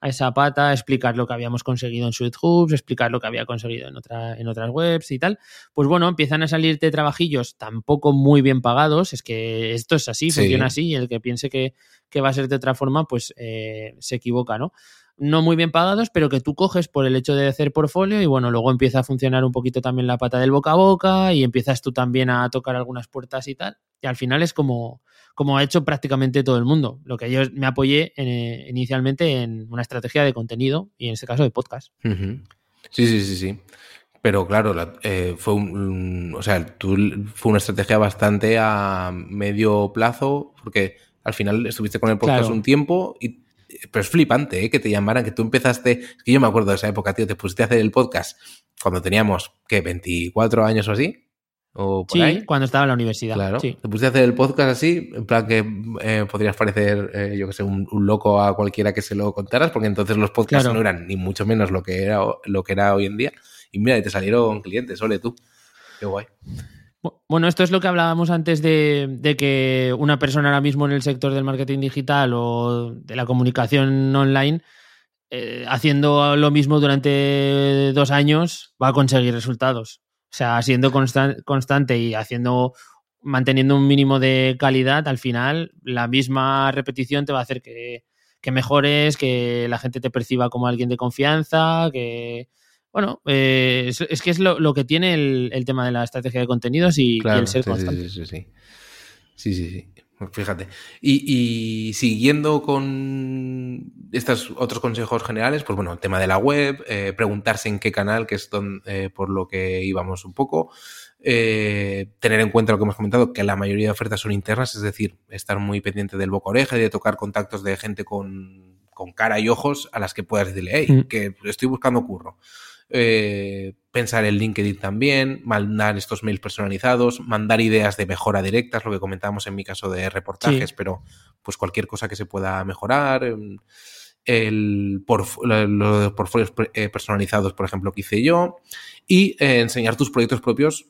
a esa pata, explicar lo que habíamos conseguido en Sweet Hoops, explicar lo que había conseguido en, otra, en otras webs y tal, pues bueno, empiezan a salirte trabajillos tampoco muy bien pagados, es que esto es así, funciona así, y el que piense que, va a ser de otra forma, pues eh, se equivoca, ¿no? No muy bien pagados, pero que tú coges por el hecho de hacer portfolio y bueno, luego empieza a funcionar un poquito también la pata del boca a boca y empiezas tú también a tocar algunas puertas y tal, y al final es como como ha hecho prácticamente todo el mundo. Lo que yo me apoyé eh, inicialmente en una estrategia de contenido y en este caso de podcast. Sí, sí, sí, sí. Pero claro, eh, fue un, o sea, fue una estrategia bastante a medio plazo, porque al final estuviste con el podcast un tiempo y pero es flipante, ¿eh? Que te llamaran, que tú empezaste. Es que yo me acuerdo de esa época, tío. Te pusiste a hacer el podcast cuando teníamos, ¿qué? 24 años o así sí, cuando estaba en la universidad. Claro. Sí. Te pusiste a hacer el podcast así, en plan que eh, podrías parecer, eh, yo que sé, un, loco a cualquiera que se lo contaras, porque entonces los podcasts no eran ni mucho menos lo que era lo que era hoy en día. Y mira, te salieron clientes, ole tú. Qué guay. Bueno, esto es lo que hablábamos antes de, que una persona ahora mismo en el sector del marketing digital o de la comunicación online, eh, haciendo lo mismo durante dos años, va a conseguir resultados. O sea, siendo constante y haciendo manteniendo un mínimo de calidad, al final la misma repetición te va a hacer que, mejores, que la gente te perciba como alguien de confianza, que, bueno, eh, es, que es lo, que tiene el, tema de la estrategia de contenidos y, el ser constante. Sí, sí, sí. Sí, sí, sí. Fíjate. Y, siguiendo con estos otros consejos generales, pues bueno, el tema de la web, eh, preguntarse en qué canal, que es eh, por lo que íbamos un poco, eh, tener en cuenta lo que hemos comentado, que la mayoría de ofertas son internas, es decir, estar muy pendiente del boca oreja y de tocar contactos de gente con, cara y ojos a las que puedas decirle, hey, mm. que estoy buscando curro. Eh, pensar en LinkedIn también, mandar estos mails personalizados, mandar ideas de mejora directas, lo que comentábamos en mi caso de reportajes, pero pues cualquier cosa que se pueda mejorar. Em, el los portfolios eh, personalizados, por ejemplo, que hice yo, y eh, enseñar tus proyectos propios,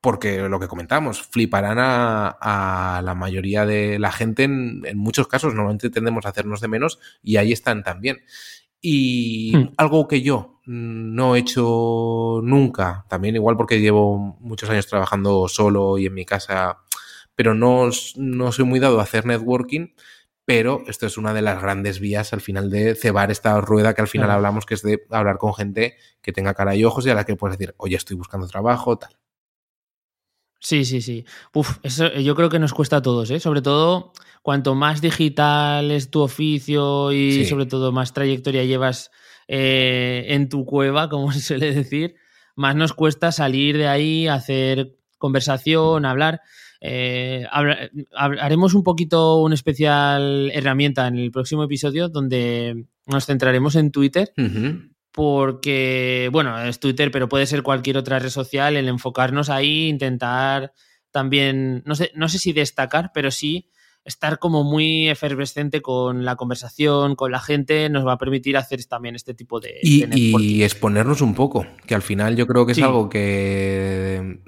porque lo que comentamos, fliparán a, la mayoría de la gente en, en, muchos casos, normalmente tendemos a hacernos de menos y ahí están también. Y hmm. algo que yo no he hecho nunca, también igual porque llevo muchos años trabajando solo y en mi casa, pero no, no soy muy dado a hacer networking, pero esto es una de las grandes vías al final de cebar esta rueda que al final hablamos, que es de hablar con gente que tenga cara y ojos y a la que puedes decir, oye, estoy buscando trabajo, tal. Sí, sí, sí. Uf, eso yo creo que nos cuesta a todos, ¿eh? Sobre todo cuanto más digital es tu oficio y sobre todo más trayectoria llevas eh, en tu cueva, como se suele decir, más nos cuesta salir de ahí, hacer conversación, hablar. Eh, haremos un poquito una especial herramienta en el próximo episodio donde nos centraremos en Twitter. Porque, bueno, es Twitter, pero puede ser cualquier otra red social, el enfocarnos ahí, intentar también, no sé, no sé si destacar, pero sí estar como muy efervescente con la conversación, con la gente, nos va a permitir hacer también este tipo de... Y, exponernos un poco, que al final yo creo que es algo que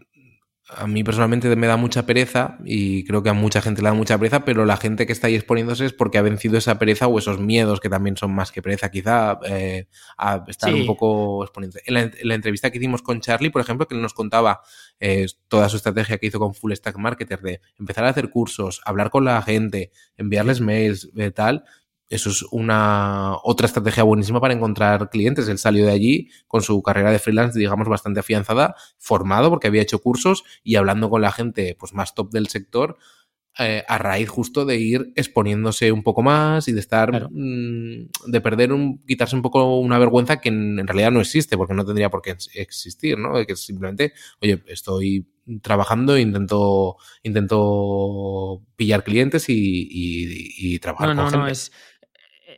a mí personalmente me da mucha pereza y creo que a mucha gente le da mucha pereza, pero la gente que está ahí exponiéndose es porque ha vencido esa pereza o esos miedos que también son más que pereza, quizá eh, a estar un poco exponiendo. En la, entrevista que hicimos con Charlie, por ejemplo, que nos contaba eh, toda su estrategia que hizo con Full Stack Marketer de empezar a hacer cursos, hablar con la gente, enviarles mails, eh, tal, eso es una otra estrategia buenísima para encontrar clientes. Él salió de allí con su carrera de freelance, digamos, bastante afianzada, formado porque había hecho cursos y hablando con la gente pues, más top del sector. Eh, a raíz justo de ir exponiéndose un poco más y de estar, mm, de perder un, quitarse un poco una vergüenza que en, realidad no existe, porque no tendría por qué existir, ¿no? Que simplemente, oye, estoy trabajando, intento, intento pillar clientes y, trabajar no, con no, gente. No, es,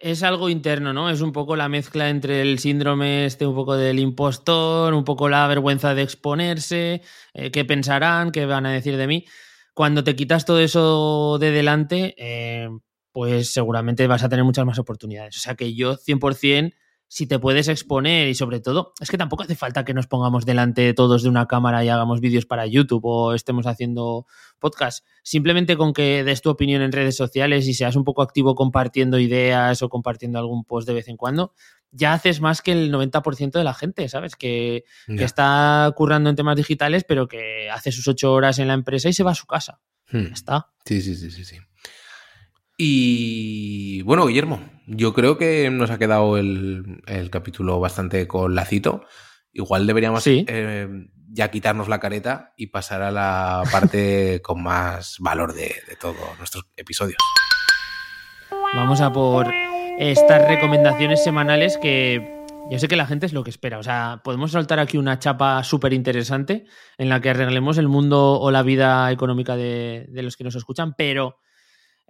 es algo interno, ¿no? Es un poco la mezcla entre el síndrome este, un poco del impostor, un poco la vergüenza de exponerse, eh, qué pensarán, qué van a decir de mí. Cuando te quitas todo eso de delante, eh, pues seguramente vas a tener muchas más oportunidades. O sea que yo 100% si te puedes exponer y sobre todo, es que tampoco hace falta que nos pongamos delante todos de una cámara y hagamos vídeos para YouTube o estemos haciendo podcast. Simplemente con que des tu opinión en redes sociales y seas un poco activo compartiendo ideas o compartiendo algún post de vez en cuando, ya haces más que el 90% de la gente, ¿sabes? Que, está currando en temas digitales, pero que hace sus ocho horas en la empresa y se va a su casa. Hmm. está. Sí, sí, sí, sí, sí. Y bueno, Guillermo, yo creo que nos ha quedado el, capítulo bastante con lacito. Igual deberíamos eh, ya quitarnos la careta y pasar a la parte con más valor de, de todos nuestros episodios. Vamos a por estas recomendaciones semanales que yo sé que la gente es lo que espera. O sea, podemos soltar aquí una chapa súper interesante en la que arreglemos el mundo o la vida económica de, de los que nos escuchan, pero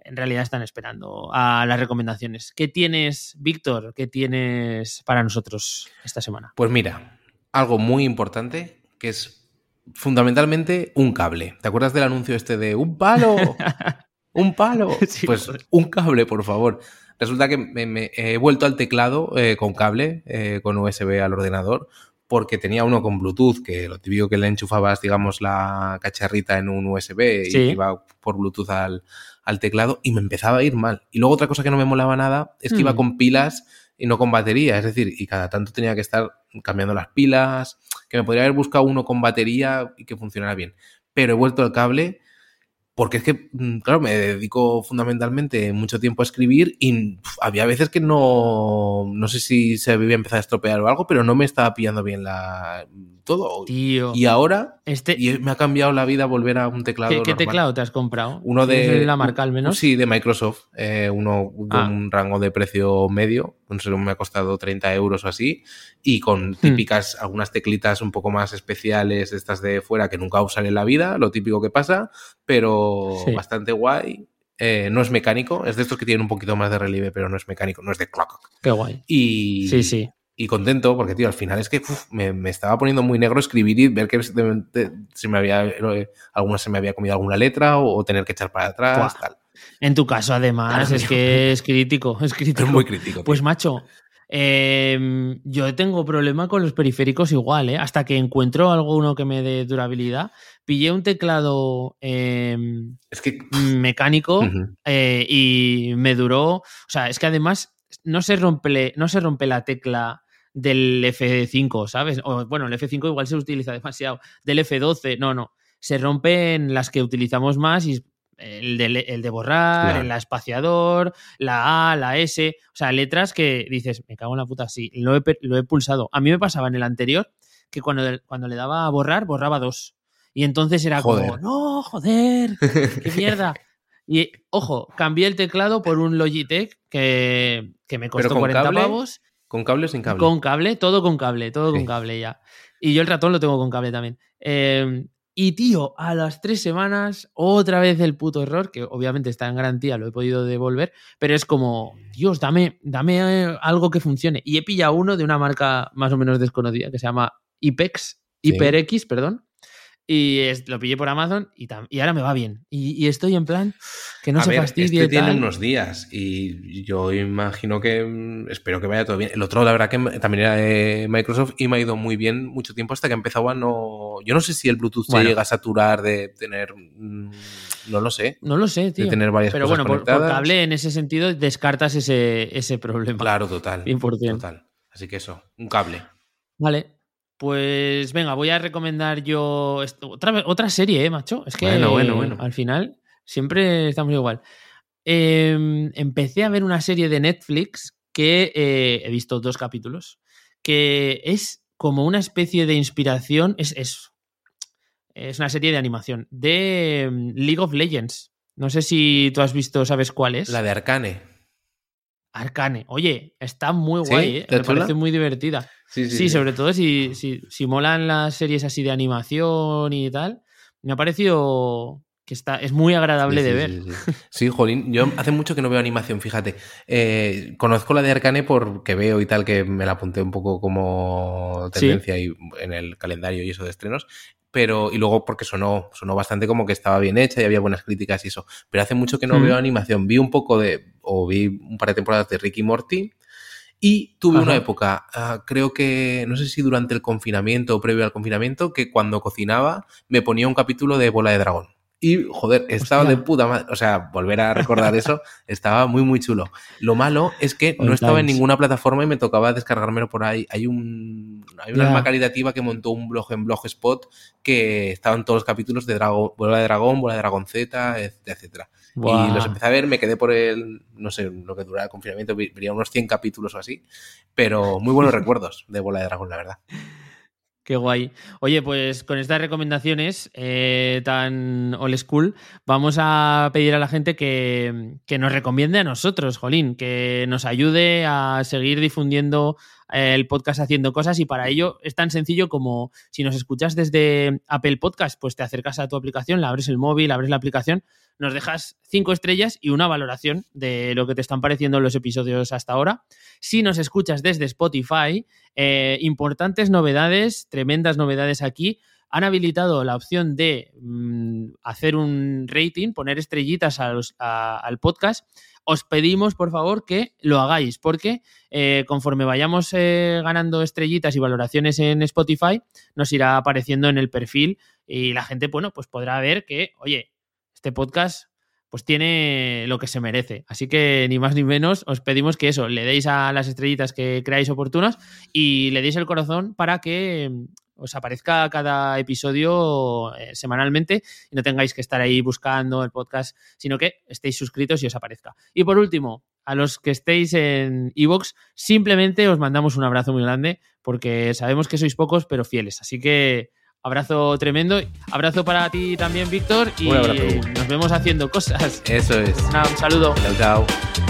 en realidad están esperando a las recomendaciones. ¿Qué tienes, Víctor? ¿Qué tienes para nosotros esta semana? Pues mira, algo muy importante que es fundamentalmente un cable. ¿Te acuerdas del anuncio este de un palo? ¡Un palo! pues un cable, por favor. Resulta que me, he vuelto al teclado eh, con cable, eh, con USB al ordenador, porque tenía uno con Bluetooth, que lo típico que le enchufabas, digamos, la cacharrita en un USB y iba por Bluetooth al, al teclado y me empezaba a ir mal. Y luego otra cosa que no me molaba nada es que iba mm. con pilas y no con batería, es decir, y cada tanto tenía que estar cambiando las pilas, que me podría haber buscado uno con batería y que funcionara bien. Pero he vuelto al cable porque es que, mm, claro, me dedico fundamentalmente mucho tiempo a escribir y había veces que no, no sé si se había empezado a estropear o algo, pero no me estaba pillando bien la todo. Tío. Y ahora este... y me ha cambiado la vida volver a un teclado. ¿Qué, teclado te has comprado? Uno de. la marca al menos? Sí, de Microsoft. Eh, uno de ah. un rango de precio medio. Me ha costado 30 euros o así. Y con hmm. típicas, algunas teclitas un poco más especiales, estas de fuera que nunca usan en la vida, lo típico que pasa, pero bastante guay. Eh, no es mecánico, es de estos que tienen un poquito más de relieve, pero no es mecánico, no es de clock. Qué guay. Y, sí, sí y contento porque, tío, al final es que me, estaba poniendo muy negro escribir y ver que se me había, alguna se me había comido alguna letra o, tener que echar para atrás, tal. En tu caso, además, es que es crítico, es crítico. Es muy crítico. Pues, macho, em, yo tengo problema con los periféricos igual, ¿eh? Hasta que encuentro alguno que me dé durabilidad. Pillé un teclado em, es que... mecánico eh, y me duró. O sea, es que además no se rompe, no se rompe la tecla del F5, ¿sabes? O, bueno, el F5 igual se utiliza demasiado. Del F12, no, no. Se rompen las que utilizamos más y el de, el de borrar, el espaciador, la A, la S, o sea, letras que dices, me cago en la puta, sí, lo he, lo he pulsado. A mí me pasaba en el anterior que cuando, cuando le daba a borrar, borraba dos. Y entonces era como, no, joder, qué mierda. y ojo, cambié el teclado por un Logitech que, que me costó 40 pavos ¿Con cable o sin cable? Con cable, todo con cable, todo con cable ya. Y yo el ratón lo tengo con cable también. Em, y tío, a las tres semanas, otra vez el puto error, que obviamente está en garantía, lo he podido devolver, pero es como, Dios, dame, dame algo que funcione. Y he pillado uno de una marca más o menos desconocida que se llama IPEX, HyperX, perdón. Y es- lo pillé por Amazon y, tam- y ahora me va bien. Y, y estoy en plan que no a se ver, fastidie. este tiene unos días y yo imagino que mm, espero que vaya todo bien. El otro, la verdad, que también era de Microsoft y me ha ido muy bien mucho tiempo hasta que empezaba a no. Yo no sé si el Bluetooth Bueno. se llega a saturar de tener. mm, No lo sé. No lo sé, tío. De tener varias Pero cosas bueno, por, por cable en ese sentido descartas ese, ese problema. Claro, total. 100%. Total. Así que eso, un cable. Vale. Pues venga, voy a recomendar yo esto- otra, otra serie, ¿eh, macho? Es que Bueno, bueno, bueno. al final siempre estamos igual. Eh, empecé a ver una serie de Netflix que eh, he visto dos capítulos, que es como una especie de inspiración, es, es, es una serie de animación de mm, League of Legends. No sé si tú has visto, ¿sabes cuál es? La de Arcane. Arcane. Oye, está muy ¿Sí? guay, ¿eh? ¿Está Me chula? parece muy divertida. Sí, Sí, sobre todo si, si, si molan las series así de animación y tal. Me ha parecido que está, es muy agradable de ver. Sí, jolín, yo hace mucho que no veo animación, fíjate. Eh, conozco la de Arcane porque veo y tal, que me la apunté un poco como tendencia y en el calendario y eso de estrenos. Pero, y luego porque sonó, sonó bastante como que estaba bien hecha y había buenas críticas y eso. Pero hace mucho que no Mm. veo animación. Vi un poco de, o vi un par de temporadas de Ricky Morty. Y tuve una época, ah, creo que, no sé si durante el confinamiento o previo al confinamiento, que cuando cocinaba me ponía un capítulo de Bola de Dragón. Y, joder, estaba Hostia. de puta madre. O sea, volver a recordar eso estaba muy, muy chulo. Lo malo es que no estaba en ninguna plataforma y me tocaba descargármelo por ahí. Hay un hay una alma caritativa que montó un blog en Blogspot que estaban todos los capítulos de Dragón, Bola de Dragón, Bola de Dragón Z, etcétera. Y los empecé a ver, me quedé por el, no sé, lo que duraba el confinamiento, vería unos 100 capítulos o así, pero muy buenos recuerdos de Bola de Dragón, la verdad. Qué guay. Oye, pues con estas recomendaciones eh, tan old school, vamos a pedir a la gente que, que nos recomiende a nosotros, Jolín, que nos ayude a seguir difundiendo el podcast haciendo cosas y para ello es tan sencillo como si nos escuchas desde Apple Podcast, pues te acercas a tu aplicación, la abres el móvil, abres la aplicación, nos dejas cinco estrellas y una valoración de lo que te están pareciendo los episodios hasta ahora. Si nos escuchas desde Spotify, eh, importantes novedades, tremendas novedades aquí. Han habilitado la opción de mm, hacer un rating, poner estrellitas al podcast. Os pedimos, por favor, que lo hagáis, porque eh, conforme vayamos eh, ganando estrellitas y valoraciones en Spotify, nos irá apareciendo en el perfil y la gente, bueno, pues podrá ver que, oye, este podcast pues tiene lo que se merece. Así que ni más ni menos os pedimos que eso, le deis a las estrellitas que creáis oportunas y le deis el corazón para que os aparezca cada episodio eh, semanalmente y no tengáis que estar ahí buscando el podcast, sino que estéis suscritos y os aparezca. Y por último, a los que estéis en iVoox, simplemente os mandamos un abrazo muy grande porque sabemos que sois pocos pero fieles. Así que abrazo tremendo. Abrazo para ti también, Víctor, y nos vemos haciendo cosas. Eso es. Nada, un saludo. Chao, chao.